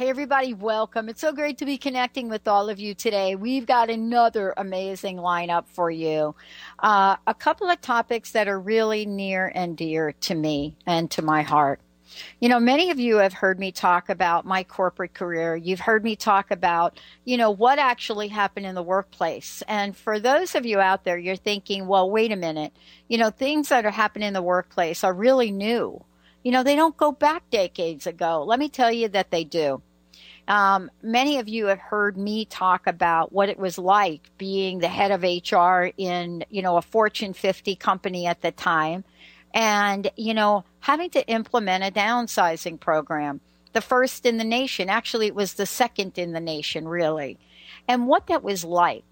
Hey, everybody, welcome. It's so great to be connecting with all of you today. We've got another amazing lineup for you. Uh, a couple of topics that are really near and dear to me and to my heart. You know, many of you have heard me talk about my corporate career. You've heard me talk about, you know, what actually happened in the workplace. And for those of you out there, you're thinking, well, wait a minute. You know, things that are happening in the workplace are really new. You know, they don't go back decades ago. Let me tell you that they do. Um, many of you have heard me talk about what it was like being the head of HR in, you know, a Fortune 50 company at the time and, you know, having to implement a downsizing program. The first in the nation. Actually, it was the second in the nation, really. And what that was like.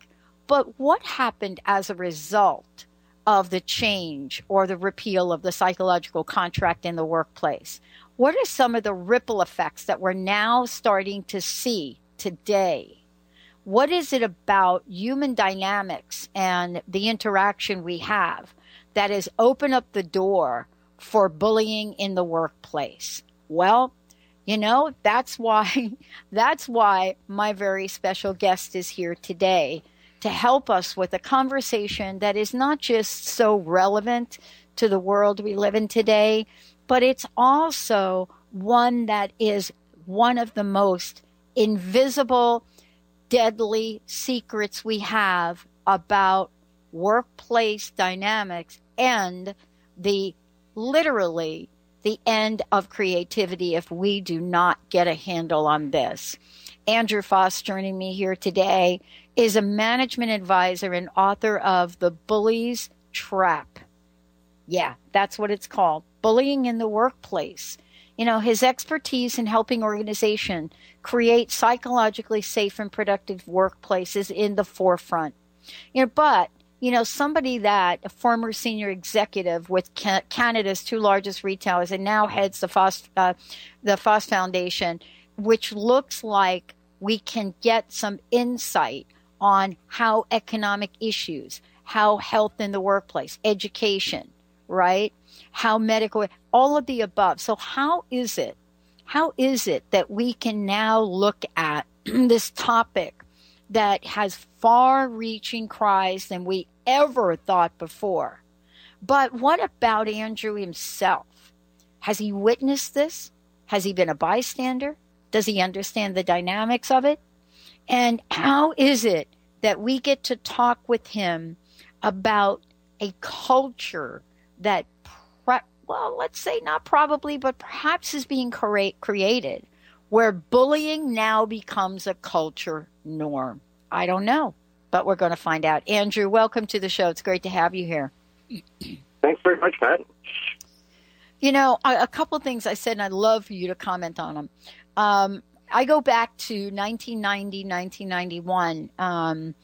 But what happened as a result of the change or the repeal of the psychological contract in the workplace? What are some of the ripple effects that we're now starting to see today? What is it about human dynamics and the interaction we have that has opened up the door for bullying in the workplace? Well, you know, that's why that's why my very special guest is here today to help us with a conversation that is not just so relevant to the world we live in today, but it's also one that is one of the most invisible, deadly secrets we have about workplace dynamics and the literally the end of creativity if we do not get a handle on this. Andrew Faas joining me here today is a management advisor and author of The Bully's Trap. Yeah, that's what it's called bullying in the workplace. You know, his expertise in helping organization create psychologically safe and productive workplaces in the forefront. You know, but you know, somebody that a former senior executive with Canada's two largest retailers and now heads the Faas, uh, the Faas Foundation, which looks like we can get some insight on how economic issues, how health in the workplace, education, right? how medical, all of the above. So how is it? How is it that we can now look at this topic that has far reaching cries than we ever thought before? But what about Andrew himself? Has he witnessed this? Has he been a bystander? Does he understand the dynamics of it? And how is it that we get to talk with him about a culture that well, let's say not probably, but perhaps is being cre- created where bullying now becomes a culture norm. I don't know, but we're going to find out. Andrew, welcome to the show. It's great to have you here. Thanks very much, Pat. You know, a, a couple things I said, and I'd love for you to comment on them. Um, I go back to 1990, 1991. Um,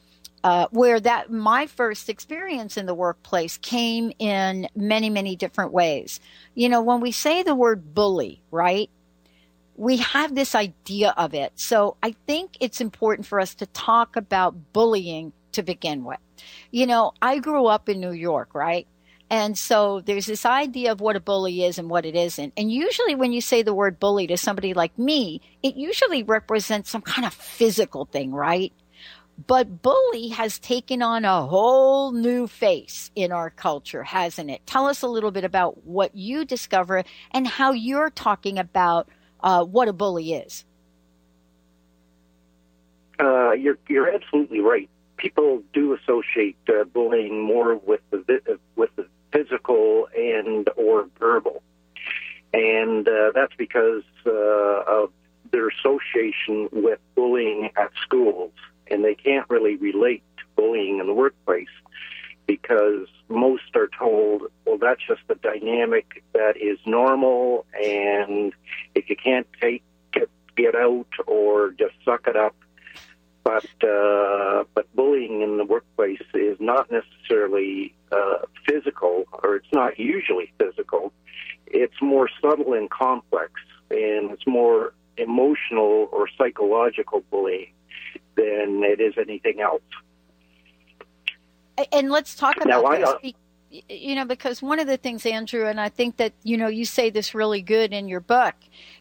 uh, where that my first experience in the workplace came in many many different ways you know when we say the word bully right we have this idea of it so i think it's important for us to talk about bullying to begin with you know i grew up in new york right and so there's this idea of what a bully is and what it isn't. And usually when you say the word bully to somebody like me, it usually represents some kind of physical thing, right? But bully has taken on a whole new face in our culture, hasn't it? Tell us a little bit about what you discover and how you're talking about uh, what a bully is. Uh, you're you're absolutely right. People do associate uh, bullying more with the with the physical and or verbal, and uh, that's because uh, of their association with bullying at schools, and they can't really relate to bullying in the workplace because most are told, well, that's just the dynamic that is normal, and if you can't take it, get out or just suck it up, but uh, but bullying in the workplace is not necessarily uh, physical, or it's not usually physical. It's more subtle and complex, and it's more emotional or psychological bullying than it is anything else. And let's talk about now, this. You know, because one of the things, Andrew, and I think that, you know, you say this really good in your book,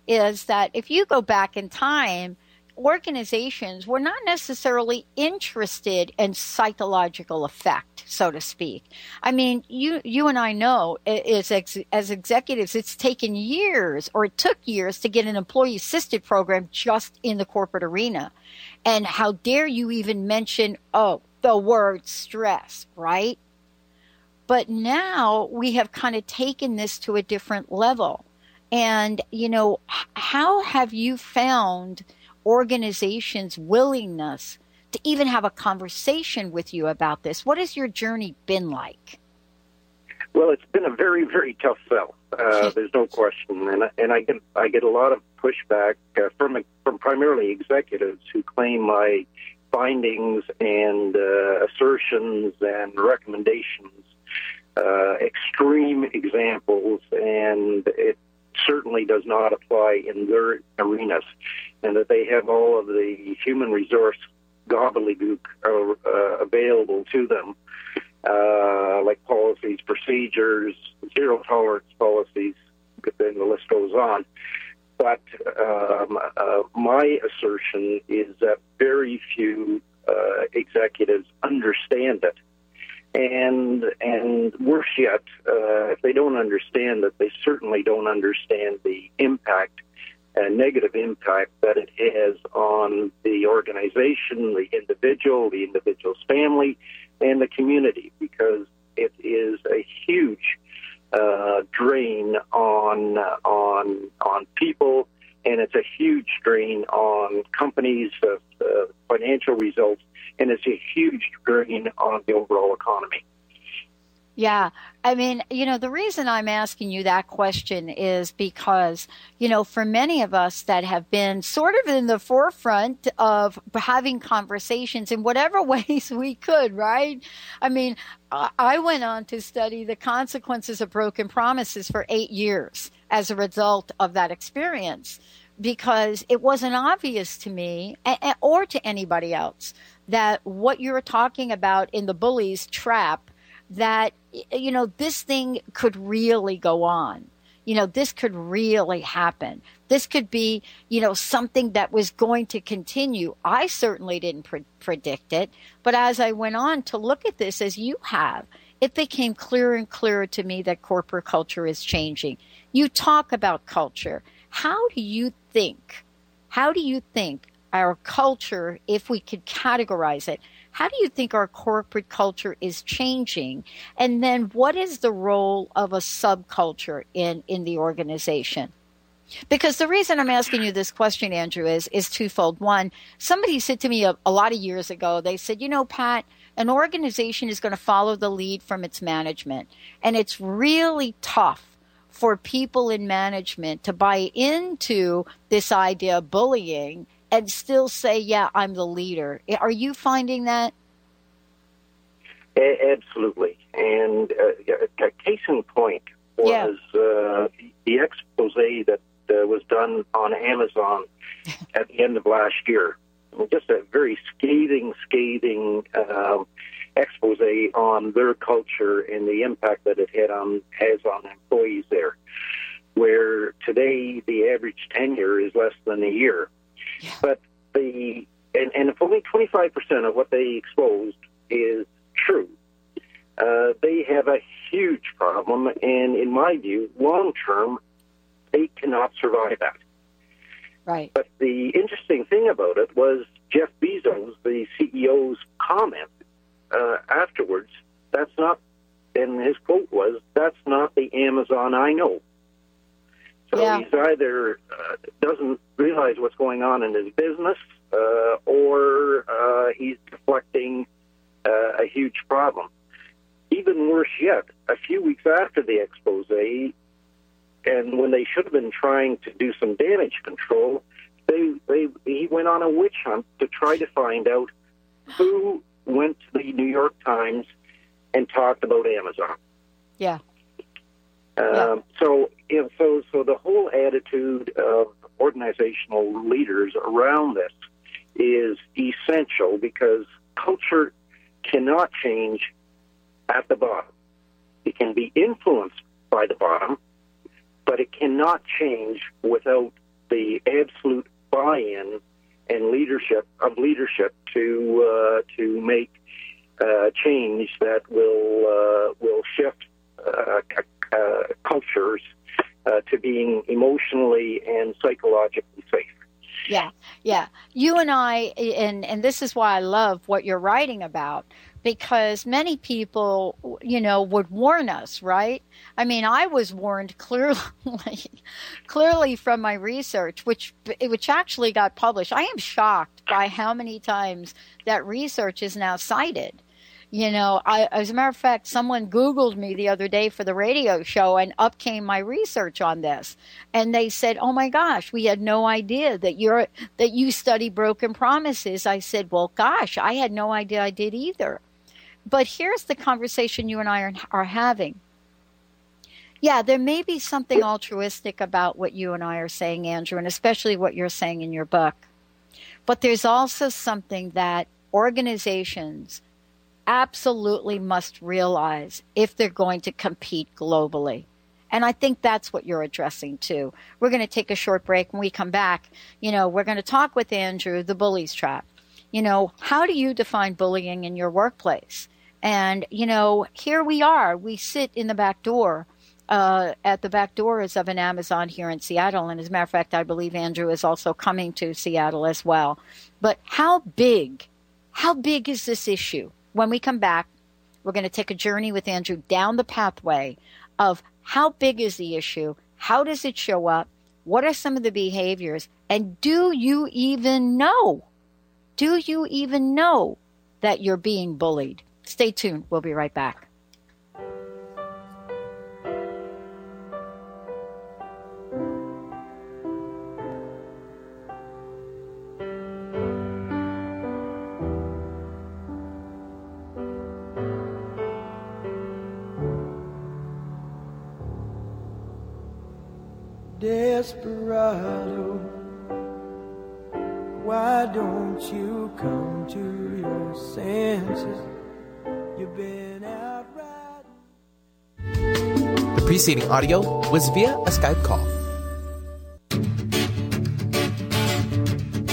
is that if you go back in time, organizations were not necessarily interested in psychological effect, so to speak. I mean, you you and I know as ex, as executives, it's taken years, or it took years, to get an employee assisted program just in the corporate arena. And how dare you even mention oh the word stress, right? But now we have kind of taken this to a different level. And, you know, how have you found organizations' willingness to even have a conversation with you about this. What has your journey been like? Well, it's been a very, very tough sell. Uh, there's no question, and and I get I get a lot of pushback uh, from from primarily executives who claim my findings and uh, assertions and recommendations uh, extreme examples, and it certainly does not apply in their arenas and that they have all of the human resource gobbledygook uh, uh, available to them, uh, like policies, procedures, zero tolerance policies, then the list goes on. But um, uh, my assertion is that very few uh, executives understand it. And and worse yet, uh, if they don't understand it, they certainly don't understand the impact and negative impact that it has on the organization, the individual, the individual's family, and the community because it is a huge uh, drain on uh, on on people, and it's a huge drain on companies' uh, financial results, and it's a huge drain on the overall economy. Yeah. I mean, you know, the reason I'm asking you that question is because, you know, for many of us that have been sort of in the forefront of having conversations in whatever ways we could, right? I mean, I went on to study the consequences of broken promises for eight years as a result of that experience because it wasn't obvious to me or to anybody else that what you're talking about in the bully's trap that you know this thing could really go on. You know this could really happen. This could be you know something that was going to continue. I certainly didn't pre- predict it but as i went on to look at this as you have it became clearer and clearer to me that corporate culture is changing. You talk about culture. How do you think how do you think our culture if we could categorize it how do you think our corporate culture is changing? And then what is the role of a subculture in, in the organization? Because the reason I'm asking you this question, Andrew, is, is twofold. One, somebody said to me a, a lot of years ago, they said, you know, Pat, an organization is going to follow the lead from its management. And it's really tough for people in management to buy into this idea of bullying and still say, yeah, I'm the leader. Are you finding that? A- absolutely. And uh, a case in point was yeah. uh, the expose that uh, was done on Amazon at the end of last year. Just a very scathing, scathing um, expose on their culture and the impact that it had on has on employees there. Where today the average tenure is less than a year. But the and, and if only 25% of what they exposed is true, uh, they have a huge problem, and in my view, long term, they cannot survive that. Right. But the interesting thing about it was Jeff Bezos, the CEO's comment uh, afterwards. That's not, and his quote was, "That's not the Amazon I know." So Yeah. he's either uh, doesn't realize what's going on in his business, uh, or uh, he's deflecting uh, a huge problem. Even worse yet, a few weeks after the expose, and when they should have been trying to do some damage control, they, they he went on a witch hunt to try to find out who went to the New York Times and talked about Amazon. Yeah. Um, So, you know, so, so the whole attitude of organizational leaders around this is essential because culture cannot change at the bottom. It can be influenced by the bottom, but it cannot change without the absolute buy-in and leadership of leadership to uh, to make uh, change that will uh, will shift cultures uh, to being emotionally and psychologically safe. Yeah, yeah. You and I, and and this is why I love what you're writing about because many people, you know, would warn us, right? I mean, I was warned clearly, clearly from my research, which which actually got published. I am shocked by how many times that research is now cited. You know, I, as a matter of fact, someone Googled me the other day for the radio show, and up came my research on this. And they said, "Oh my gosh, we had no idea that you're that you study broken promises." I said, "Well, gosh, I had no idea I did either." But here's the conversation you and I are, are having. Yeah, there may be something altruistic about what you and I are saying, Andrew, and especially what you're saying in your book. But there's also something that organizations absolutely must realize if they're going to compete globally. And I think that's what you're addressing too. We're going to take a short break. When we come back, you know, we're going to talk with Andrew, the bully's trap. You know, how do you define bullying in your workplace? And, you know, here we are. We sit in the back door, uh, at the back doors of an Amazon here in Seattle. And as a matter of fact, I believe Andrew is also coming to Seattle as well. But how big, how big is this issue? When we come back, we're going to take a journey with Andrew down the pathway of how big is the issue? How does it show up? What are some of the behaviors? And do you even know? Do you even know that you're being bullied? Stay tuned. We'll be right back. Desperado, why don't you come to your senses? You've been out riding. The preceding audio was via a Skype call.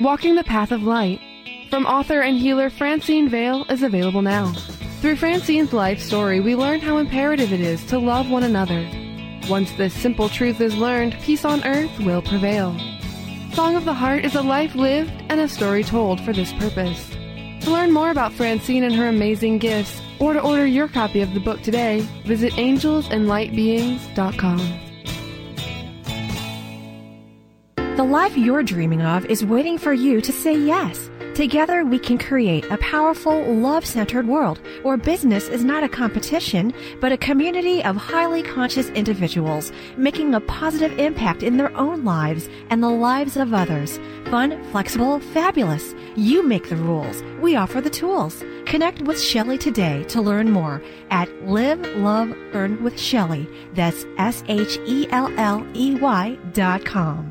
Walking the Path of Light from author and healer Francine Vale is available now. Through Francine's life story, we learn how imperative it is to love one another. Once this simple truth is learned, peace on earth will prevail. Song of the Heart is a life lived and a story told for this purpose. To learn more about Francine and her amazing gifts, or to order your copy of the book today, visit angelsandlightbeings.com. The life you're dreaming of is waiting for you to say yes. Together, we can create a powerful, love centered world where business is not a competition, but a community of highly conscious individuals making a positive impact in their own lives and the lives of others. Fun, flexible, fabulous. You make the rules. We offer the tools. Connect with Shelley today to learn more at Live, Love, Earn with Shelley. That's S H E L L E Y dot com.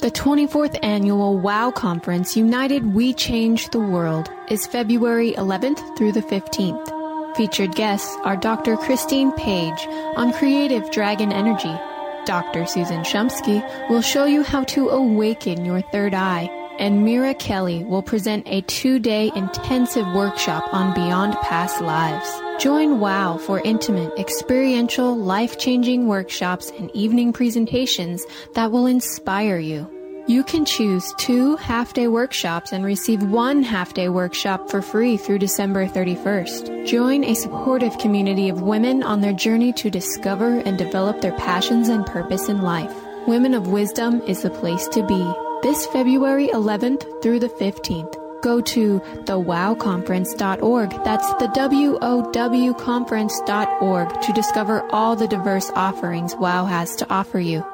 The 24th annual WOW Conference United We Change the World is February 11th through the 15th. Featured guests are Dr. Christine Page on creative dragon energy. Dr. Susan Shumsky will show you how to awaken your third eye. And Mira Kelley will present a two day intensive workshop on beyond past lives. Join WOW for intimate, experiential, life changing workshops and evening presentations that will inspire you. You can choose two half day workshops and receive one half day workshop for free through December 31st. Join a supportive community of women on their journey to discover and develop their passions and purpose in life. Women of Wisdom is the place to be. This February 11th through the 15th. Go to thewowconference.org. That's the W-O-W conference.org to discover all the diverse offerings WOW has to offer you.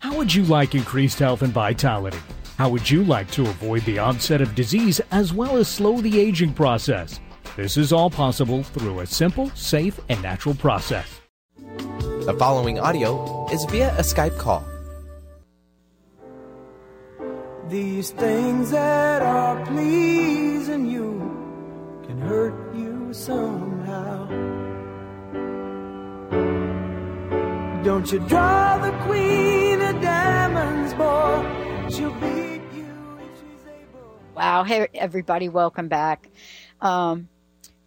How would you like increased health and vitality? How would you like to avoid the onset of disease as well as slow the aging process? This is all possible through a simple, safe, and natural process. The following audio is via a Skype call. These things that are pleasing you can hurt you somehow. Don't you draw the queen of diamonds, boy? She'll beat you if she's able. Wow. Hey, everybody, welcome back. Um,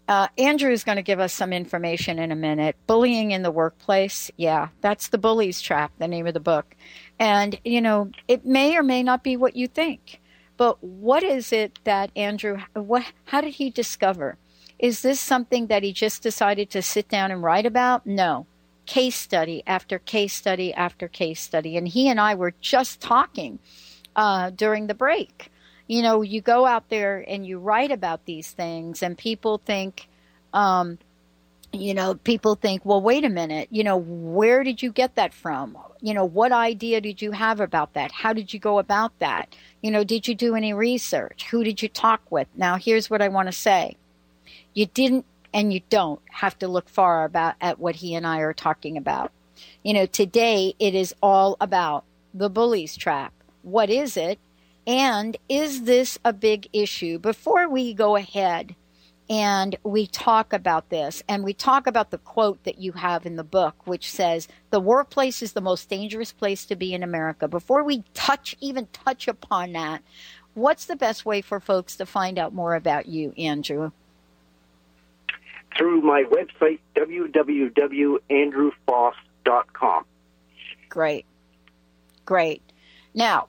uh, Andrew is going to give us some information in a minute. Bullying in the workplace. Yeah, that's the bully's trap, the name of the book. And, you know, it may or may not be what you think. But what is it that Andrew, what, how did he discover? Is this something that he just decided to sit down and write about? No. Case study after case study after case study. And he and I were just talking uh, during the break. You know, you go out there and you write about these things, and people think, um, you know, people think, well, wait a minute, you know, where did you get that from? You know, what idea did you have about that? How did you go about that? You know, did you do any research? Who did you talk with? Now, here's what I want to say. You didn't and you don't have to look far about at what he and I are talking about. You know, today it is all about the bully's trap. What is it? And is this a big issue? Before we go ahead and we talk about this. And we talk about the quote that you have in the book which says the workplace is the most dangerous place to be in america. Before we touch even touch upon that what's the best way for folks to find out more about you andrew? Through my website, www.andrewfaas.com. great. Great. Now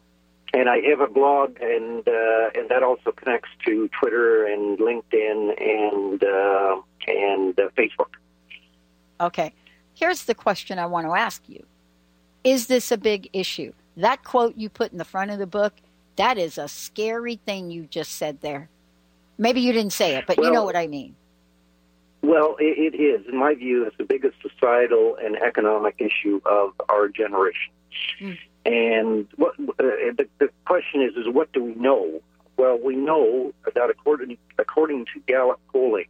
And I have a blog, and uh, and that also connects to Twitter and LinkedIn and uh, and uh, Facebook. Okay. Here's the question I want to ask you Is this a big issue? That quote you put in the front of the book, that is a scary thing you just said there. Maybe you didn't say it, but you know what I mean. Well, it, it is, in my view, it's the biggest societal and economic issue of our generation. Mm. And what uh, the, the question is, is what do we know? Well, we know that according according to Gallup polling,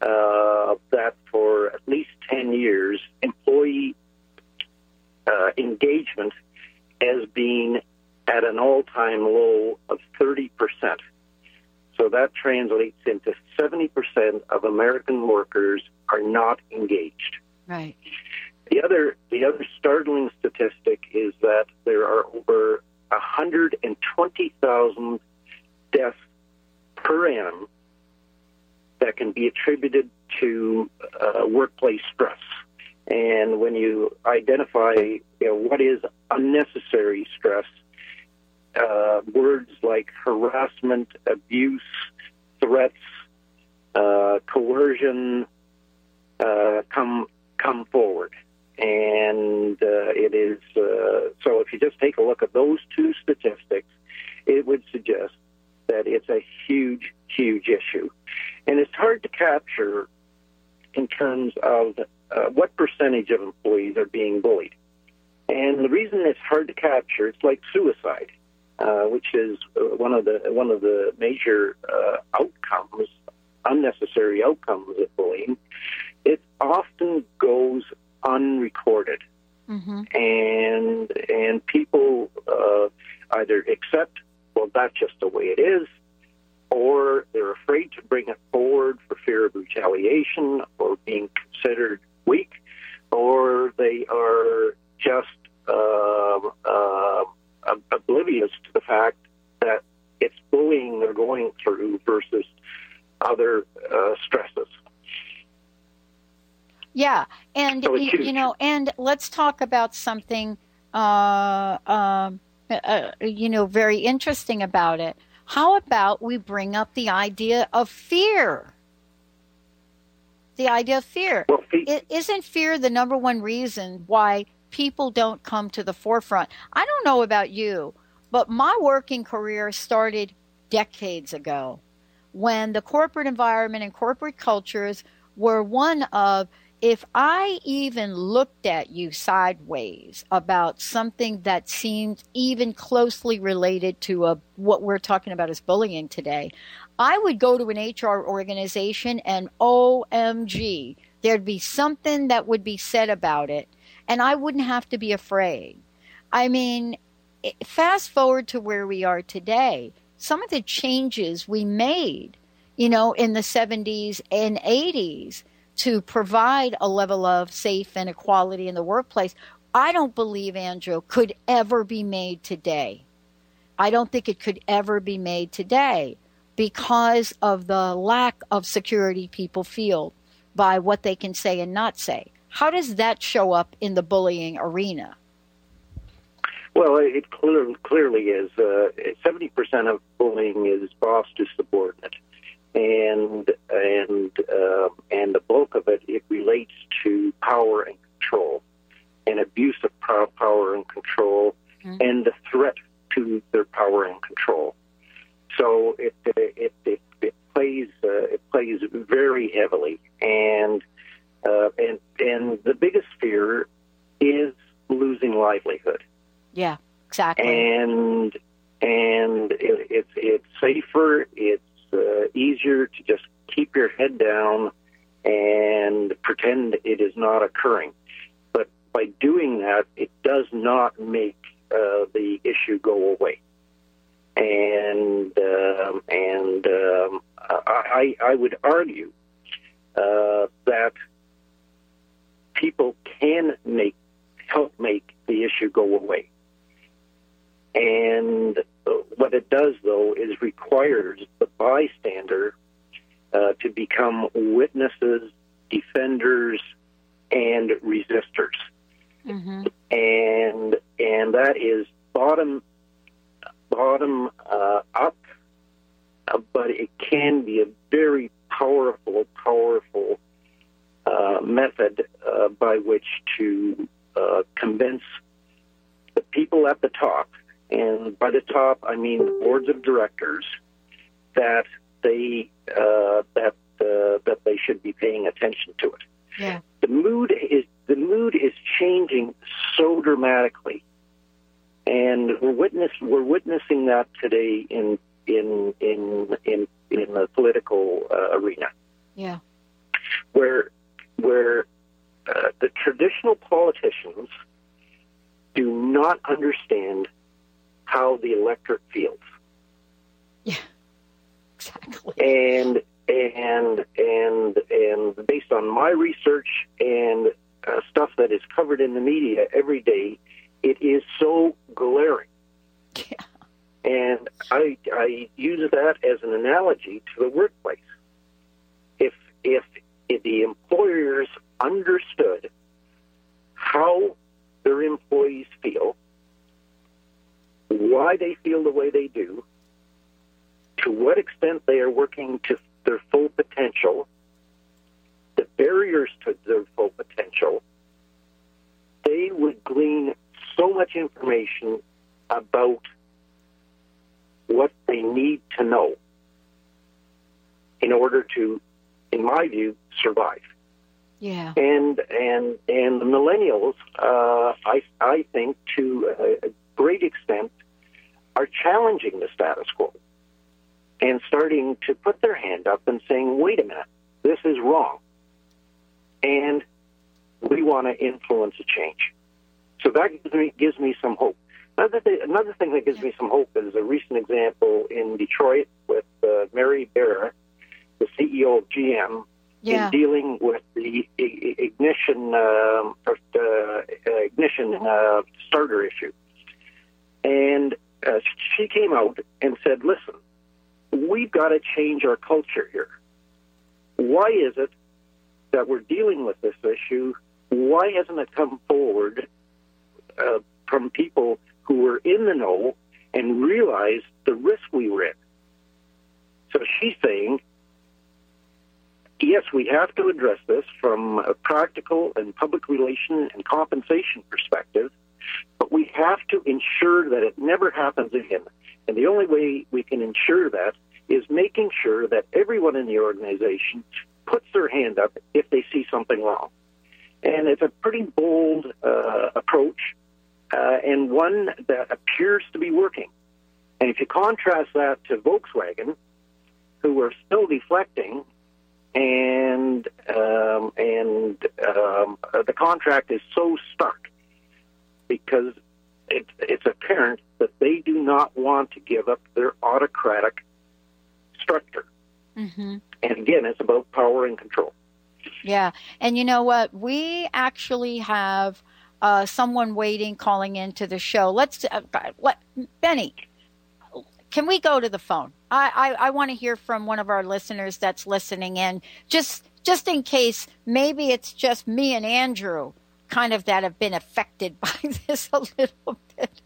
uh, that for at least ten years, employee uh, engagement has been at an all-time low of thirty percent. So that translates into 70% of American workers are not engaged. Right. The other, the other startling statistic is that there are over 120,000 deaths per annum that can be attributed to uh, workplace stress. And when you identify you know, what is unnecessary stress, uh, words like harassment, abuse, threats, uh, coercion uh, come come forward. And uh, it is uh, so. If you just take a look at those two statistics, it would suggest that it's a huge, huge issue, and it's hard to capture in terms of uh, what percentage of employees are being bullied. And the reason it's hard to capture, it's like suicide, uh, which is uh, one of the one of the major uh, outcomes, unnecessary outcomes of bullying. It often goes unrecorded, Mm-hmm. and and people uh, either accept, well, that's just the way it is, or they're afraid to bring it forward for fear of retaliation or being considered weak, or they are just uh, uh, oblivious to the fact that it's bullying they're going through versus other uh, stresses. Yeah, and So you, you know, and let's talk about something, uh, um, uh, you know, very interesting about it. How about we bring up the idea of fear? The idea of fear. Well, fe- I- isn't fear the number one reason why people don't come to the forefront? I don't know about you, but my working career started decades ago when the corporate environment and corporate cultures were one of if I even looked at you sideways about something that seemed even closely related to a, what we're talking about as bullying today, I would go to an HR organization and OMG, there'd be something that would be said about it, and I wouldn't have to be afraid. I mean, fast forward to where we are today, some of the changes we made, you know, in the 70s and 80s to provide a level of safe and equality in the workplace, I don't believe, Andrew, could ever be made today. I don't think it could ever be made today because of the lack of security people feel by what they can say and not say. How does that show up in the bullying arena? Well, it clear, clearly is. Uh, Seventy percent of bullying is boss to subordinate, and and uh, and the bulk of it it relates to power and control, and abuse of pow- power and control, and the threat to their power and control. So it it it, it plays uh, it plays very heavily, and uh, and and the biggest fear is losing livelihood Yeah, exactly. and and it, it's it's safer. It's uh, easier to just keep your head down and pretend it is not occurring. But by doing that, it does not make uh, the issue go away. And um, and um, I I would argue uh, that people can make help make the issue go away. And what it does, though, is requires the bystander uh, to become witnesses, defenders, and resistors. Mm-hmm. And and that is bottom bottom uh, up, uh, but it can be a very powerful, powerful uh, method uh, by which to uh, convince the people at the top, and by the top I mean the boards of directors, that they uh, that uh, that they should be paying attention to it. Yeah. The mood is the mood is changing so dramatically, and we're witness we're witnessing that today in in in in in the political uh, arena Yeah. where where uh, the traditional politicians do not understand how the electorate feels. Yeah, exactly. And and and and based on my research and uh, stuff that is covered in the media every day, it is so glaring Yeah. And I, I use that as an analogy to the workplace. If, if, if the employers understood how their employees feel, why they feel the way they do, to what extent they are working to their full potential, the barriers to their full potential, they would glean so much information about what they need to know in order to, in my view, survive. Yeah. And and and the millennials, uh, I I think to a, a great extent, are challenging the status quo and starting to put their hand up and saying, "Wait a minute, this is wrong," and we want to influence a change. So that gives me, gives me some hope. Another thing, another thing that gives me some hope is a recent example in Detroit with uh, Mary Barra, the CEO of GM, Yeah. in dealing with the i- i- ignition um, or, uh, ignition uh, starter issue. And uh, she came out and said, "Listen, we've got to change our culture here. Why is it that we're dealing with this issue? Why hasn't it come forward uh, from people who were in the know and realized the risk we were in?" So she's saying, yes, we have to address this from a practical and public relation and compensation perspective, but we have to ensure that it never happens again. And the only way we can ensure that is making sure that everyone in the organization puts their hand up if they see something wrong. And it's a pretty bold uh, approach uh, and one that appears to be working. And if you contrast that to Volkswagen, who are still deflecting, and um, and um, uh, the contract is so stark because it, it's apparent that they do not want to give up their autocratic structure. Mm-hmm. And again, it's about power and control. Yeah. And you know what? We actually have uh, someone waiting, calling into the show. Let's uh, let Benny. Can we go to the phone? I, I, I want to hear from one of our listeners that's listening in, just just in case maybe it's just me and Andrew kind of that have been affected by this a little bit.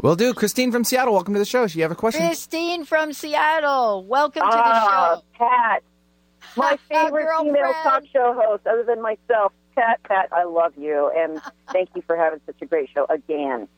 Will do. Christine from Seattle, welcome to the show. Do you have a question? Christine from Seattle, welcome to the Ah, show. Pat, my favorite female talk show host, other than myself. Pat, Pat, I love you, and thank you for having such a great show again.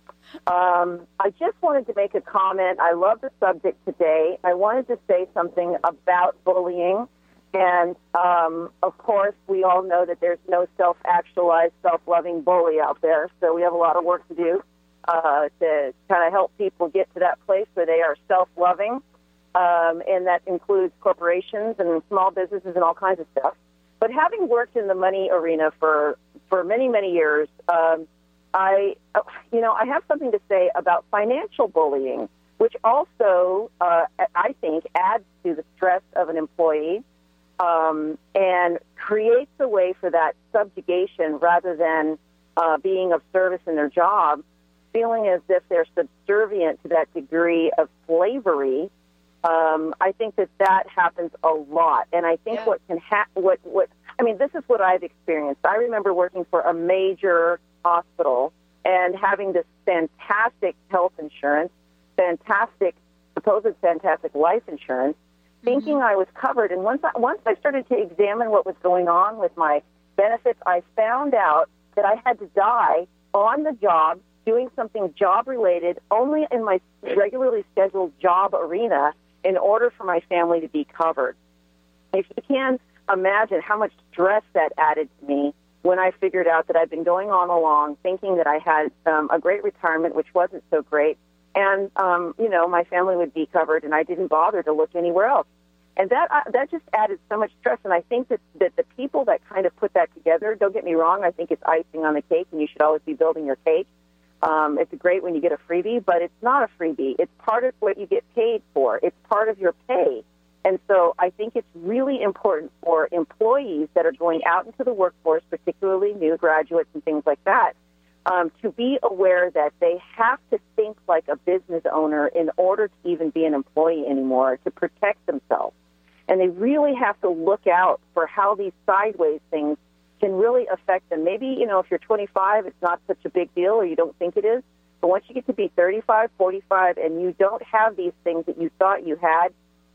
Um, I just wanted to make a comment. I love the subject today. I wanted to say something about bullying. And um, of course, we all know that there's no self actualized, self loving bully out there. So we have a lot of work to do uh, to kind of help people get to that place where they are self loving. Um, and that includes corporations and small businesses and all kinds of stuff. But having worked in the money arena for, for many, many years, um, I, you know, I have something to say about financial bullying, which also, uh, I think, adds to the stress of an employee um, and creates a way for that subjugation rather than uh, being of service in their job, feeling as if they're subservient to that degree of slavery. Um, I think that that happens a lot, and I think what can happen, what what I mean, this is what I've experienced. I remember working for a major hospital and having this fantastic health insurance, fantastic, supposed fantastic life insurance, thinking I was covered. And once I, once I started to examine what was going on with my benefits, I found out that I had to die on the job doing something job related only in my regularly scheduled job arena in order for my family to be covered. If you can imagine how much stress that added to me when I figured out that I'd been going on along thinking that I had um, a great retirement, which wasn't so great, and um, you know my family would be covered, and I didn't bother to look anywhere else. And that uh, that just added so much stress. And I think that that the people that kind of put that together, don't get me wrong, I think it's icing on the cake, and you should always be building your cake. Um, it's great when you get a freebie, but it's not a freebie. It's part of what you get paid for. It's part of your pay. And so I think it's really important for employees that are going out into the workforce, particularly new graduates and things like that, um, to be aware that they have to think like a business owner in order to even be an employee anymore to protect themselves. And they really have to look out for how these sideways things can really affect them. Maybe, you know, if you're 25, it's not such a big deal or you don't think it is. But once you get to be 35, 45, and you don't have these things that you thought you had,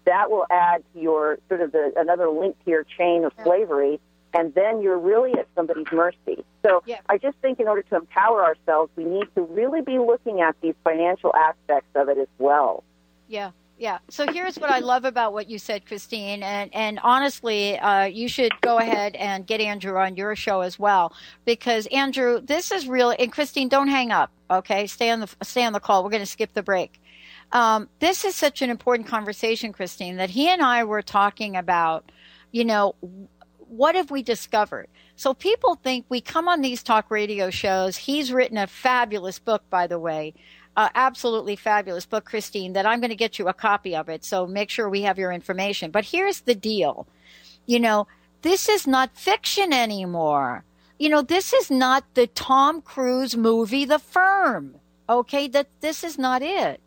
that will add to your sort of the, another link to your chain of slavery and then you're really at somebody's mercy. So Yeah. I just think in order to empower ourselves, we need to really be looking at these financial aspects of it as well. Yeah, yeah. So here's what I love about what you said, Christine, and and honestly, uh, you should go ahead and get Andrew on your show as well because Andrew, this is real. and Christine, don't hang up. Okay, stay on the stay on the call. We're going to skip the break. Um, this is such an important conversation, Christine, that he and I were talking about. You know, what have we discovered? So people think we come on these talk radio shows. He's written a fabulous book, by the way, uh, absolutely fabulous book, Christine, that I'm going to get you a copy of it. So make sure we have your information. But here's the deal. You know, this is not fiction anymore. You know, this is not the Tom Cruise movie, The Firm. Okay. That this is not it.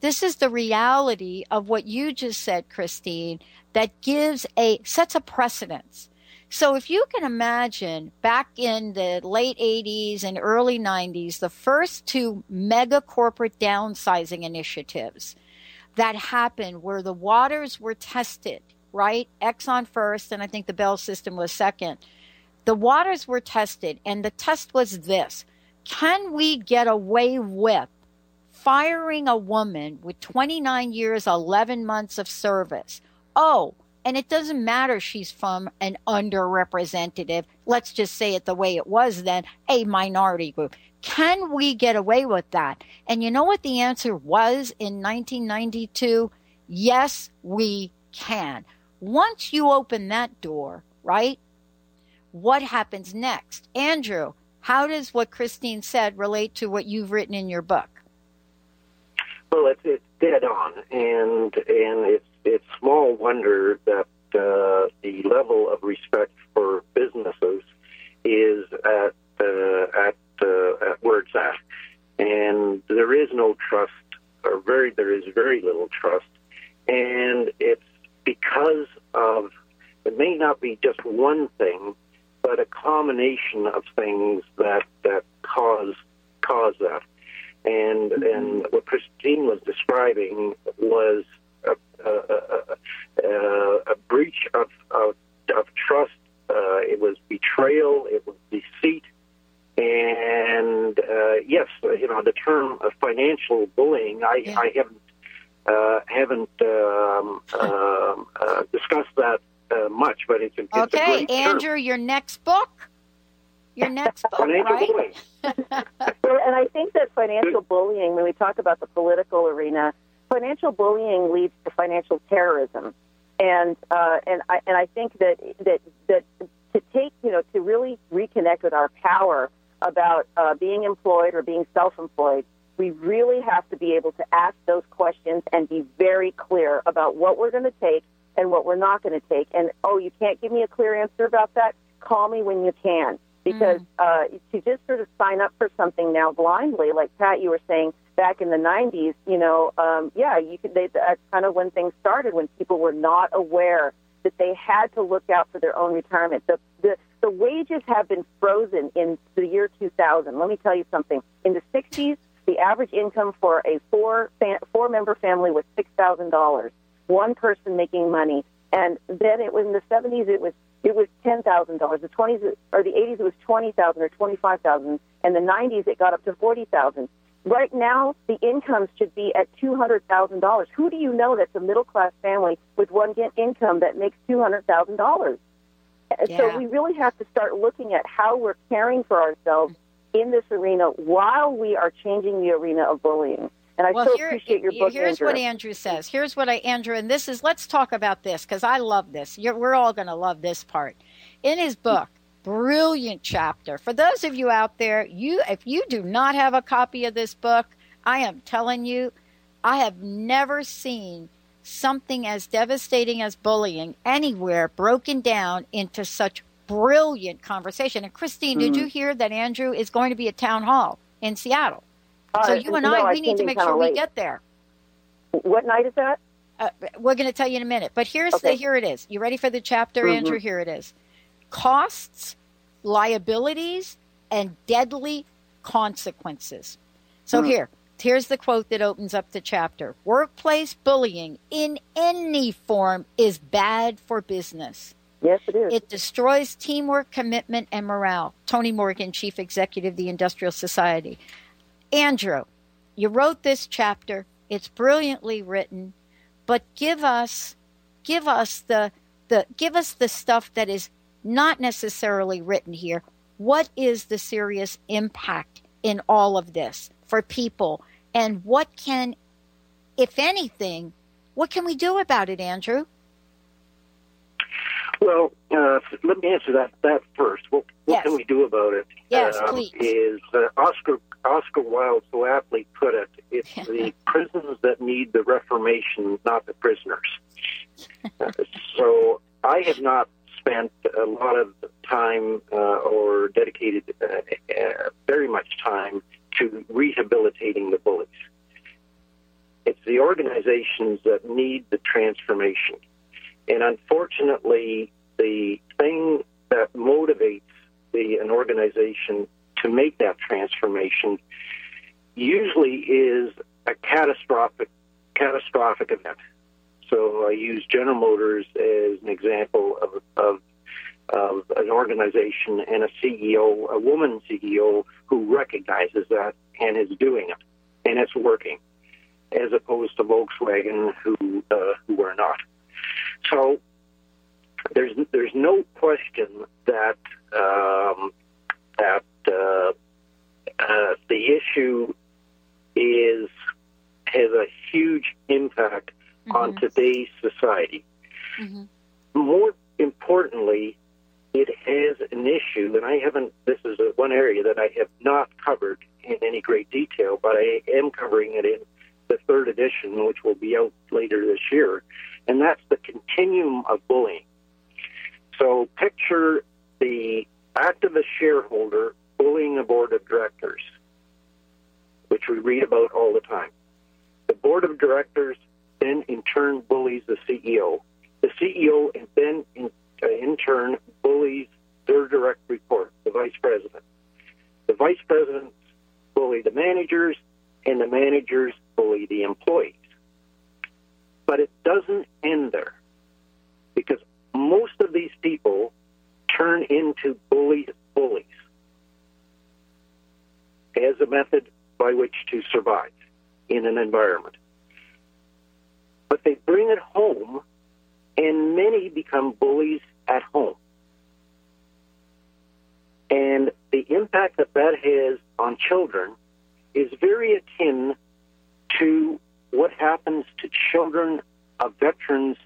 This is the reality of what you just said, Christine, that gives a, sets a precedence. So if you can imagine back in the late 80s and early 90s, the first two mega corporate downsizing initiatives that happened where the waters were tested, right? Exxon first, and I think the Bell system was second. The waters were tested, and the test was this Can we get away with firing a woman with 29 years, 11 months of service? Oh, and it doesn't matter she's from an underrepresented, let's just say it the way it was then, a minority group. Can we get away with that? And you know what the answer was in 1992? Yes, we can. Once you open that door, right? What happens next? Andrew, how does what Christine said relate to what you've written in your book? Well, it's, it's dead on, and and it's it's small wonder that uh, the level of respect for businesses is at uh, at uh, at where it's at, and there is no trust, or very there is very little trust, and it's because of it may not be just one thing, but a combination of things that that cause cause that. And and what Christine was describing was a, a, breach of, of of trust. Uh, it was betrayal. It was deceit. And uh, yes, you know the term of financial bullying. I, I haven't uh, haven't um, um, uh, discussed that uh, much, but it's, a- it's a Okay, great term. Andrew, your next book? Your next book, Financial right? bullying. Well, and I think that financial bullying, when we talk about the political arena, financial bullying leads to financial terrorism, and uh, and I and I think that that that to take you know to really reconnect with our power about uh, being employed or being self-employed, we really have to be able to ask those questions and be very clear about what we're going to take and what we're not going to take. And oh, you can't give me a clear answer about that? Call me when you can because uh, to just sort of sign up for something now blindly, like Pat, you were saying back in the '90s, you know, um, yeah, you could. They, that's kind of when things started, when people were not aware that they had to look out for their own retirement. The the, the wages have been frozen in the year 2000. Let me tell you something. In the '60s, the average income for a four fa- four member family was six thousand dollars. One person making money, and then it was in the '70s. It was it was ten thousand dollars. The twenties or the eighties, it was twenty thousand or twenty five thousand, and the nineties, it got up to forty thousand. Right now, the incomes should be at two hundred thousand dollars. Who do you know that's a middle class family with one get income that makes two hundred thousand dollars? Yeah. So we really have to start looking at how we're caring for ourselves in this arena while we are changing the arena of bullying. And I well, so here- appreciate your book, Here's Andrew. what Andrew says. Here's what I, Andrew, and this is, let's talk about this because I love this. You're, we're all going to love this part. In his book, brilliant chapter. For those of you out there, you, if you do not have a copy of this book, I am telling you, I have never seen something as devastating as bullying anywhere broken down into such brilliant conversation. And Christine, did Mhm. you hear that Andrew is going to be at town hall in Seattle? Uh, so you and no, I, I we need to make sure we get there. What night is that? Uh, we're going to tell you in a minute. But here's Okay. the here it is. You ready for the chapter, Mhm. Andrew? Here it is. Costs, liabilities, and deadly consequences. So Hmm. here, here's the quote that opens up the chapter. Workplace bullying in any form is bad for business. Yes, it is. It destroys teamwork, commitment, and morale. Tony Morgan, Chief Executive of the Industrial Society. Andrew, you wrote this chapter. It's brilliantly written, but give us give us the the give us the stuff that is not necessarily written here. What is the serious impact in all of this for people and what can if anything, what can we do about it, Andrew? Well, uh, let me answer that that first. What, what Yes. can we do about it? Yes, Um, please. Is uh, Oscar Oscar Wilde so aptly put it? It's the prisons that need the reformation, not the prisoners. Uh, so I have not spent a lot of time uh, or dedicated uh, uh, very much time to rehabilitating the bullies. It's the organizations that need the transformation. And unfortunately, the thing that motivates the, an organization to make that transformation usually is a catastrophic catastrophic event. So I use General Motors as an example of, of of an organization and a CEO, a woman CEO, who recognizes that and is doing it, and it's working, as opposed to Volkswagen, who uh, who are not. So there's there's no question that um, that uh, uh, the issue is has a huge impact Mm-hmm. on today's society. Mm-hmm. More importantly, it has an issue, and I haven't. This is a, one area that I have not covered in any great detail, but I am covering it in the third edition, which will be out later this year, and that's the continuum of bullying. So picture the activist shareholder bullying a board of directors, which we read about all the time. The board of directors then in turn bullies the CEO. The CEO then in, uh, in turn bullies their direct report, the vice president. The vice presidents bully the managers, and the managers bully the employees. But it doesn't end there because most of these people turn into bullied bullies as a method by which to survive in an environment. But they bring it home, and many become bullies at home. And the impact that that has on children is very akin to what happens to children of veterans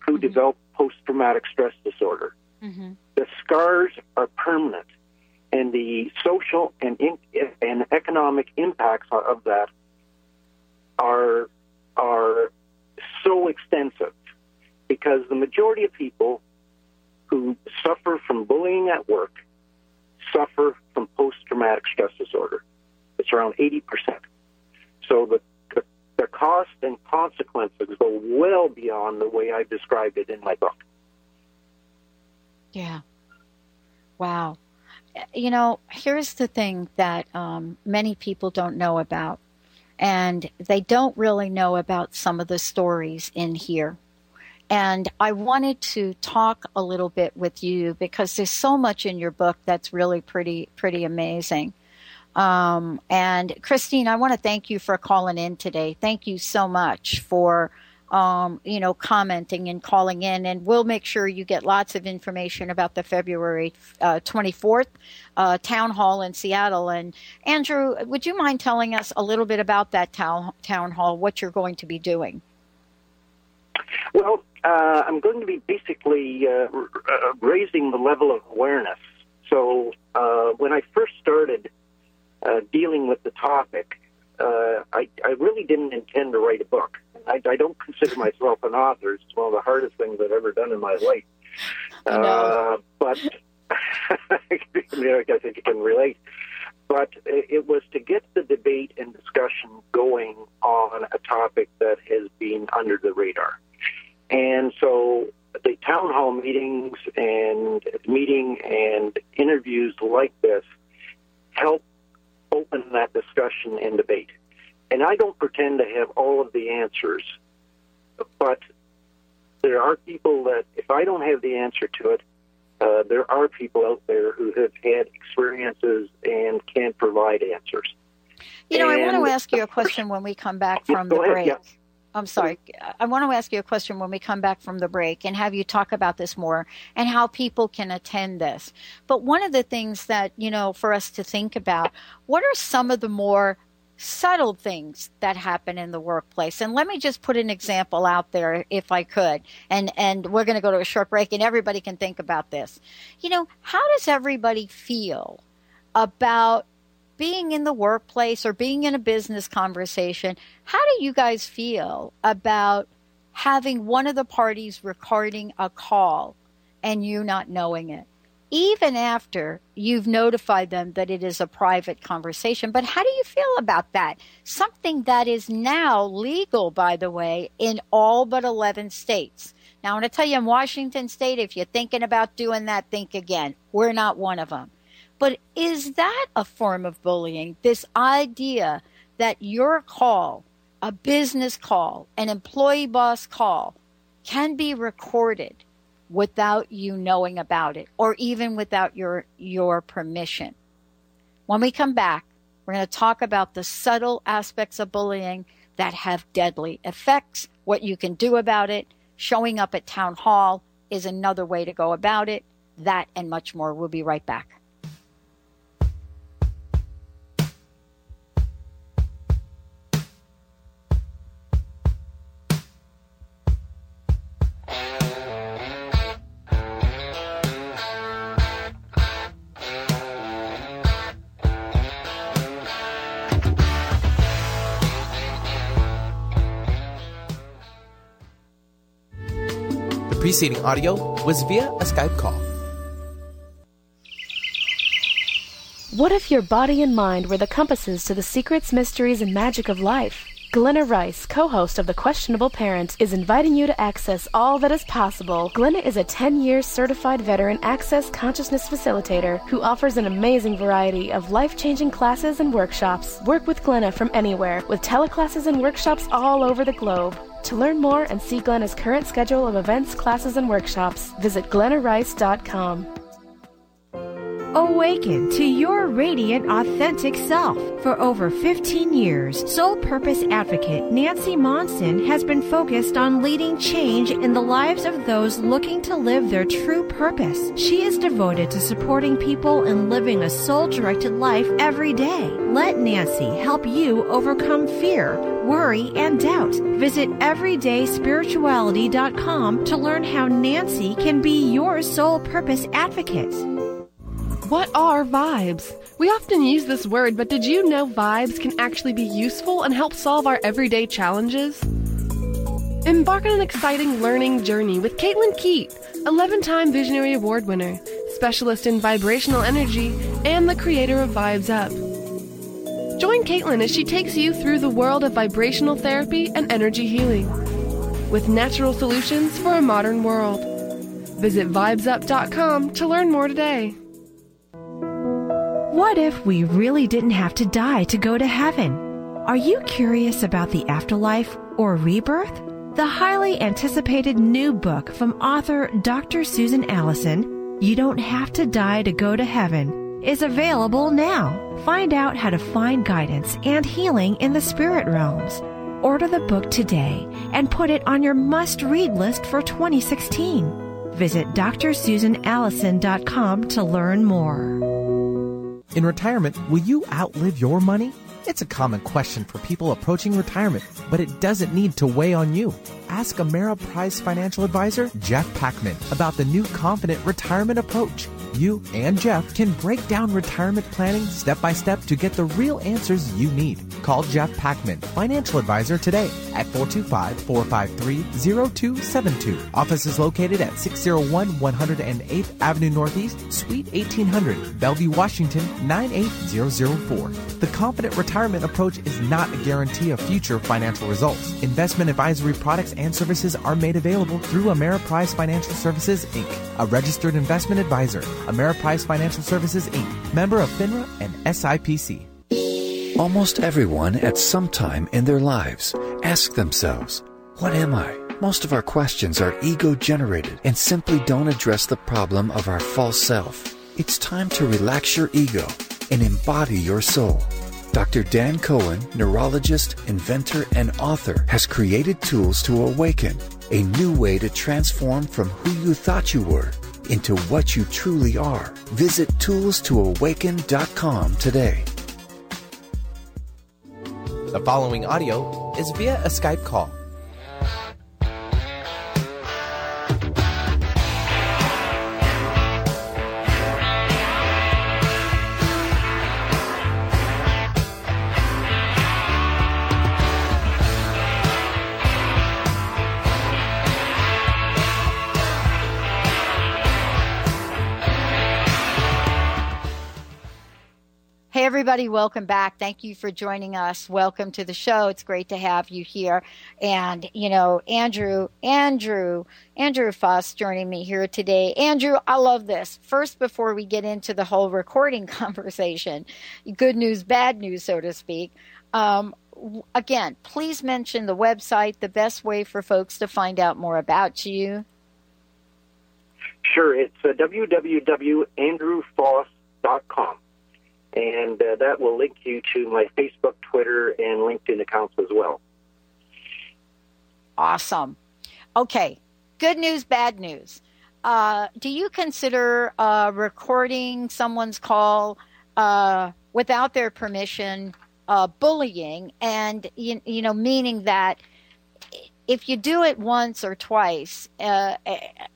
who mm-hmm. develop post traumatic stress disorder. Mm-hmm. The scars are permanent, and the social and in, and economic impacts of that are are so extensive because the majority of people who suffer from bullying at work suffer from post traumatic stress disorder. It's around 80%. So the, the, the cost and consequences go well beyond the way I described it in my book. Yeah. Wow. You know, here's the thing that um, many people don't know about, and they don't really know about some of the stories in here. And I wanted to talk a little bit with you because there's so much in your book that's really pretty, pretty amazing. Um, and Christine, I want to thank you for calling in today. Thank you so much for, um, you know, commenting and calling in. And we'll make sure you get lots of information about the February uh, 24th uh, town hall in Seattle. And Andrew, would you mind telling us a little bit about that town town hall? What you're going to be doing? Well, uh, I'm going to be basically uh, raising the level of awareness. So uh, when I first started uh, dealing with the topic, I, I really didn't intend to write a book. I, I don't consider myself an author. It's one of the hardest things I've ever done in my life. Uh, but I think you can relate. But it was to get the debate and discussion going on a topic that has been under the radar. And so the town hall meetings and meeting and interviews like this help open that discussion and debate. And I don't pretend to have all of the answers, but there are people that, if I don't have the answer to it, uh, there are people out there who have had experiences and can provide answers. You know, and, I want to ask you a question when we come back from the ahead, break. Yeah. I'm sorry. I want to ask you a question when we come back from the break and have you talk about this more and how people can attend this. But one of the things that, you know, for us to think about, what are some of the more subtle things that happen in the workplace. And let me just put an example out there if I could. And and we're going to go to a short break and everybody can think about this. You know, how does everybody feel about being in the workplace or being in a business conversation? How do you guys feel about having one of the parties recording a call and you not knowing it? Even after you've notified them that it is a private conversation. But how do you feel about that? Something that is now legal, by the way, in all but 11 states. Now, I want to tell you in Washington state, if you're thinking about doing that, think again. We're not one of them. But is that a form of bullying? This idea that your call, a business call, an employee boss call, can be recorded without you knowing about it or even without your your permission. When we come back, we're going to talk about the subtle aspects of bullying that have deadly effects, what you can do about it. Showing up at town hall is another way to go about it. That and much more. We'll be right back. Preceding audio was via a Skype call. What if your body and mind were the compasses to the secrets, mysteries, and magic of life? Glenna Rice, co-host of The Questionable Parent, is inviting you to access all that is possible. Glenna is a 10-year certified veteran access consciousness facilitator who offers an amazing variety of life-changing classes and workshops. Work with Glenna from anywhere with teleclasses and workshops all over the globe. To learn more and see Glenna's current schedule of events, classes, and workshops, visit glennarice.com. Awaken to your radiant, authentic self. For over 15 years, Soul Purpose Advocate Nancy Monson has been focused on leading change in the lives of those looking to live their true purpose. She is devoted to supporting people in living a soul directed life every day. Let Nancy help you overcome fear, worry, and doubt. Visit everydayspirituality.com to learn how Nancy can be your soul purpose advocate. What are vibes? We often use this word, but did you know vibes can actually be useful and help solve our everyday challenges? Embark on an exciting learning journey with Caitlin Keat, 11 time Visionary Award winner, specialist in vibrational energy, and the creator of Vibes Up. Join Caitlin as she takes you through the world of vibrational therapy and energy healing with natural solutions for a modern world. Visit vibesup.com to learn more today. What if we really didn't have to die to go to heaven? Are you curious about the afterlife or rebirth? The highly anticipated new book from author Dr. Susan Allison, You Don't Have to Die to Go to Heaven, is available now. Find out how to find guidance and healing in the spirit realms. Order the book today and put it on your must read list for 2016. Visit drsusanallison.com to learn more. In retirement, will you outlive your money? It's a common question for people approaching retirement, but it doesn't need to weigh on you. Ask Ameriprise financial advisor Jeff Packman about the new confident retirement approach. You and Jeff can break down retirement planning step by step to get the real answers you need. Call Jeff Packman, financial advisor, today at 425 453 0272. Office is located at 601 108th Avenue Northeast, Suite 1800, Bellevue, Washington 98004. The Confident Retirement Approach is not a guarantee of future financial results. Investment advisory products and services are made available through Ameriprise Financial Services, Inc., a registered investment advisor. Ameriprise Financial Services, Inc., member of FINRA and SIPC. Almost everyone at some time in their lives ask themselves, What am I? Most of our questions are ego generated and simply don't address the problem of our false self. It's time to relax your ego and embody your soul. Dr. Dan Cohen, neurologist, inventor, and author, has created tools to awaken a new way to transform from who you thought you were into what you truly are. Visit toolstoawaken.com today. The following audio is via a Skype call. Everybody, welcome back. Thank you for joining us. Welcome to the show. It's great to have you here. And, you know, Andrew, Andrew, Andrew Faas joining me here today. Andrew, I love this. First, before we get into the whole recording conversation, good news, bad news, so to speak. Um, again, please mention the website, the best way for folks to find out more about you. Sure, it's uh, www.andrewfaas.com and uh, that will link you to my Facebook, Twitter, and LinkedIn accounts as well. Awesome. Okay, good news, bad news. Uh, do you consider uh, recording someone's call uh, without their permission uh, bullying? And you, you, know, meaning that if you do it once or twice, uh,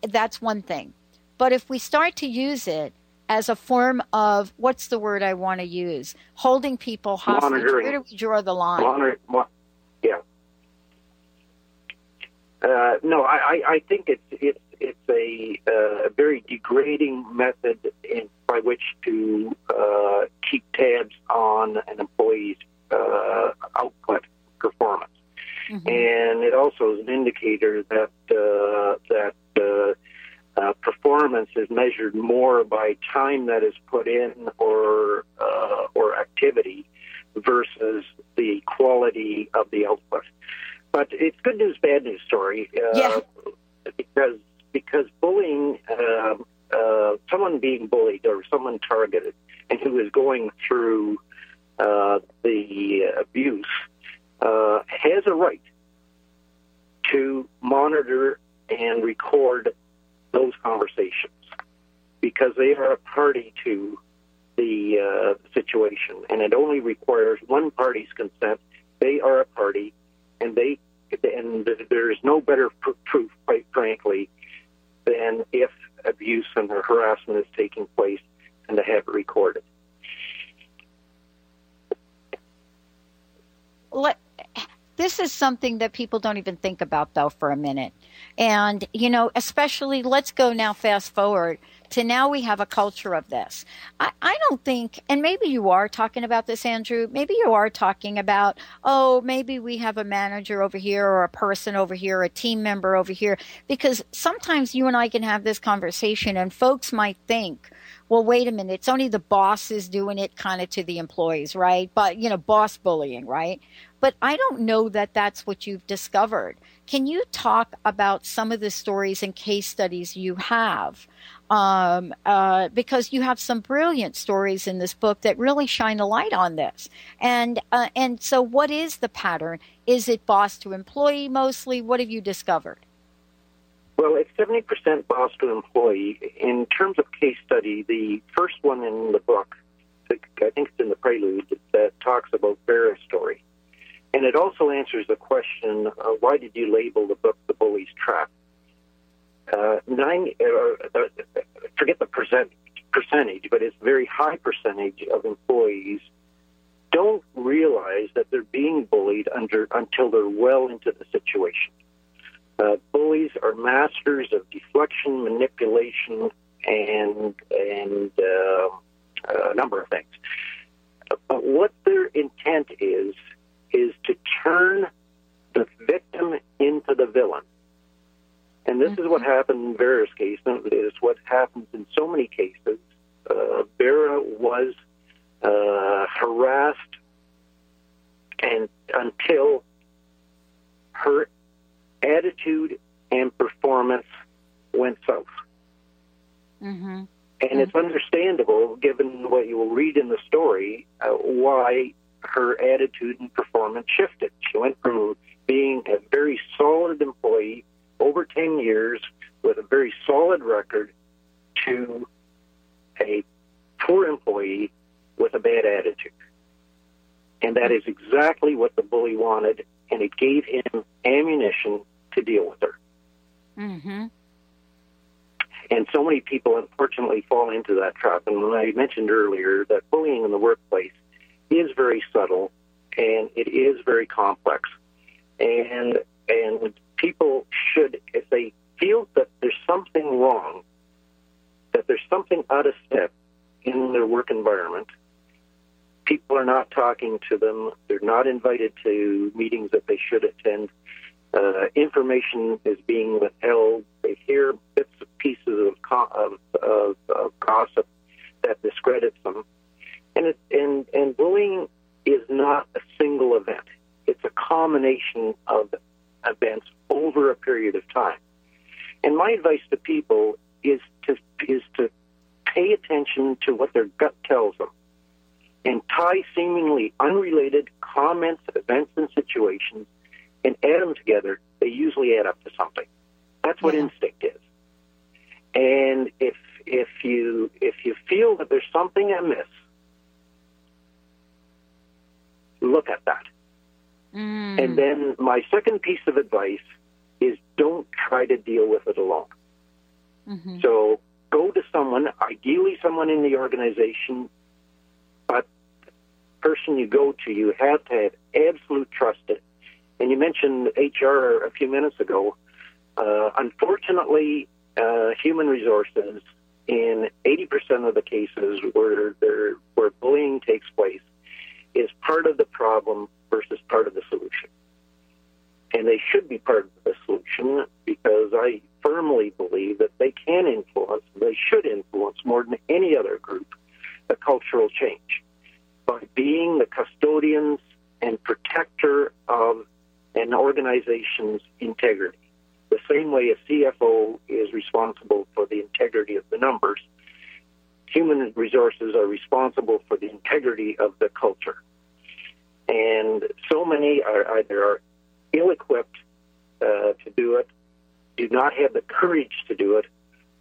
that's one thing. But if we start to use it as a form of what's the word I want to use? Holding people hostage. Monitoring. Where do we draw the line? Monitor, mo- yeah. Uh, no, I, I think it's it's it's a uh, very degrading method in, by which to uh, keep tabs on an employee's uh, output performance, mm-hmm. and it also is an indicator that uh, that uh, performance is measured more by time that is put in or uh, or activity versus the quality of the output. But it's good news, bad news story. Uh, yeah. Because because bullying, um, uh, someone being bullied or someone targeted, and who is going through uh, the abuse, uh, has a right to monitor and record those conversations because they are a party to the uh, situation, and it only requires one party's consent. They are a party, and they and there is no better pr- proof, quite frankly, than if abuse and harassment is taking place and to have it recorded. Let, this is something that people don't even think about, though, for a minute. And, you know, especially let's go now fast forward to now we have a culture of this. I, I don't think, and maybe you are talking about this, Andrew. Maybe you are talking about, oh, maybe we have a manager over here or a person over here, a team member over here, because sometimes you and I can have this conversation and folks might think, well, wait a minute, it's only the bosses doing it kind of to the employees, right? But, you know, boss bullying, right? But I don't know that that's what you've discovered. Can you talk about some of the stories and case studies you have? Um, uh, because you have some brilliant stories in this book that really shine a light on this. And uh, and so, what is the pattern? Is it boss to employee mostly? What have you discovered? Well, it's seventy percent boss to employee. In terms of case study, the first one in the book, I think it's in the prelude, that talks about Vera's story. And it also answers the question uh, why did you label the book The Bully's Trap? Uh, nine, uh, uh, forget the percent, percentage, but it's a very high percentage of employees don't realize that they're being bullied under, until they're well into the situation. Uh, bullies are masters of deflection, manipulation, and and uh, a number of things. But what their intent is is to turn the victim into the villain. And this is what happened in Vera's case. and It is what happens in so many cases. Uh, Vera was uh, harassed and until her attitude and performance went south. Mm-hmm. And it's understandable, given what you will read in the story, uh, why her attitude and performance shifted. She went from being a very solid employee over 10 years with a very solid record to a poor employee with a bad attitude. And that is exactly what the bully wanted, and it gave him ammunition to deal with her. Mm-hmm. And so many people, unfortunately, fall into that trap. And when I mentioned earlier that bullying in the workplace is very subtle and it is very complex. And and people should, if they feel that there's something wrong, that there's something out of step in their work environment, people are not talking to them. They're not invited to meetings that they should attend. Uh, information is being withheld. They hear bits and pieces of, of, of, of gossip that discredits them. And, it, and, and bullying is not a single event. It's a combination of events over a period of time. And my advice to people is to is to pay attention to what their gut tells them and tie seemingly unrelated comments, events, and situations and add them together. They usually add up to something. That's what Yeah. instinct is. And if if you if you feel that there's something amiss, look at that. Mm. And then my second piece of advice is don't try to deal with it alone. Mm-hmm. So go to someone, ideally someone in the organization, but the person you go to, you have to have absolute trust in. And you mentioned HR a few minutes ago. Uh, unfortunately, uh, human resources in 80% of the cases where there, where bullying takes place is part of the problem versus part of the solution. And they should be part of the solution because I firmly believe that they can influence, they should influence more than any other group, the cultural change by being the custodians and protector of an organization's integrity. The same way a CFO is responsible for the integrity of the numbers, human resources are responsible for the integrity of the culture. And so many are either are ill-equipped uh, to do it, do not have the courage to do it,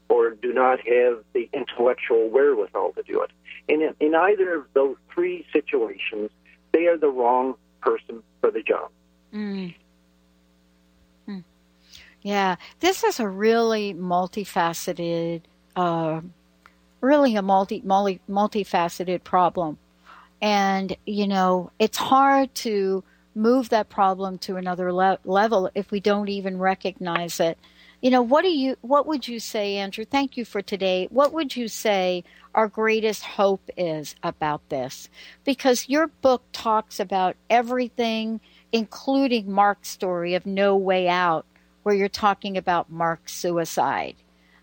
or do not have the intellectual wherewithal to do it. And in, in either of those three situations, they are the wrong person for the job. Mm. Hmm. Yeah, this is a really multifaceted, uh, really a multi, multi multifaceted problem, and you know it's hard to move that problem to another le- level if we don't even recognize it. You know, what do you, what would you say, Andrew? Thank you for today. What would you say our greatest hope is about this? Because your book talks about everything, including Mark's story of No Way Out, where you're talking about Mark's suicide.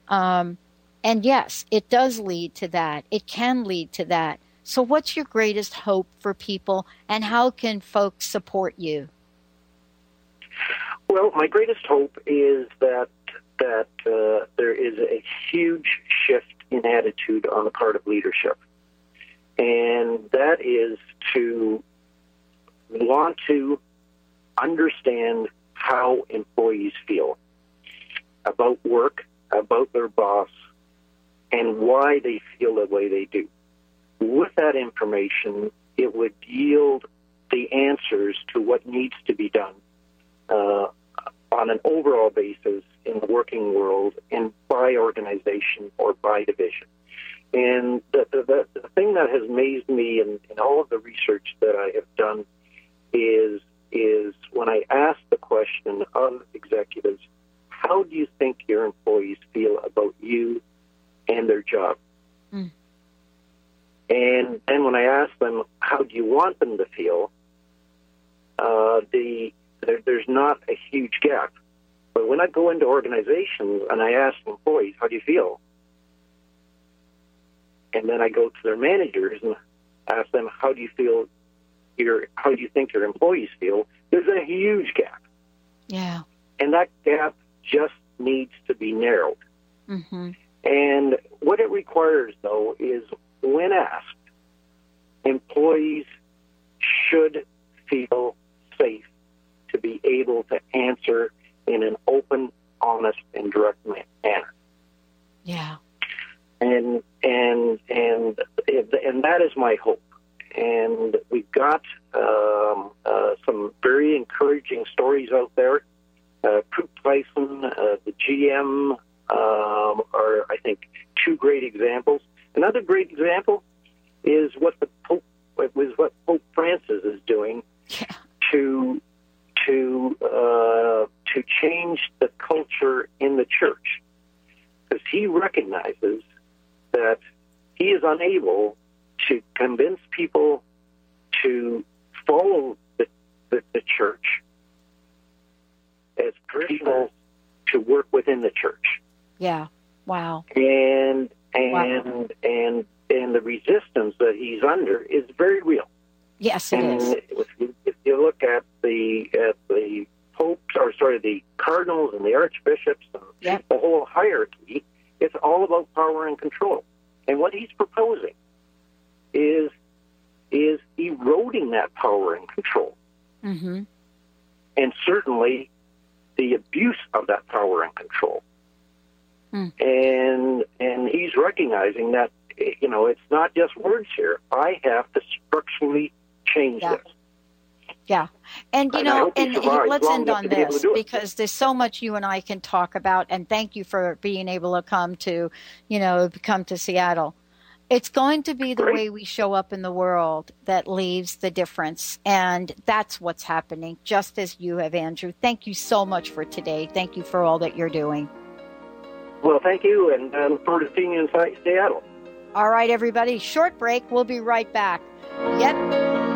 Um, and yes, it does lead to that. It can lead to that. So, what's your greatest hope for people, and how can folks support you? Well, my greatest hope is that that uh, there is a huge shift in attitude on the part of leadership, and that is to want to understand how employees feel about work, about their boss, and why they feel the way they do. With that information, it would yield the answers to what needs to be done uh, on an overall basis in the working world and by organization or by division. And the, the, the thing that has amazed me in, in all of the research that I have done is is when I ask the question of executives, how do you think your employees feel about you and their job? Mm. And then when I ask them, how do you want them to feel? Uh, the there, there's not a huge gap. But when I go into organizations and I ask employees, how do you feel? And then I go to their managers and ask them, how do you feel your, how do you think your employees feel? There's a huge gap. Yeah. And that gap just needs to be narrowed. Mm-hmm. And what it requires, though, is when asked, employees should feel safe to be able to answer in an open, honest, and direct manner. Yeah. And and and and that is my hope. And we've got um, uh, some very encouraging stories out there. Uh, Croup Tyson, uh, the GM, um, are I think two great examples. Another great example is what the Pope was what Pope Francis is doing yeah. to to uh, to change the culture in the church, because he recognizes that he is unable to convince people to follow the, the, the church as people to work within the church. Yeah. Wow. And and Wow. and and the resistance that he's under is very real. Yes, it and is. If, you, if you look at the at the popes, or sorry, the cardinals and the archbishops and Yep. the whole hierarchy, it's all about power and control. And what he's proposing is is eroding that power and control, Mm-hmm. and certainly the abuse of that power and control. Hmm. And and he's recognizing that you know it's not just words here. I have to structurally change Yeah. this. Yeah. And you And know, and let's end on to be this because there's so much you and I can talk about and thank you for being able to come to, you know, come to Seattle. It's going to be the Great. way we show up in the world that leaves the difference. And that's what's happening, just as you have, Andrew. Thank you so much for today. Thank you for all that you're doing. Well, thank you, and I look forward to seeing you in Seattle. All right, everybody, short break. We'll be right back. Yep.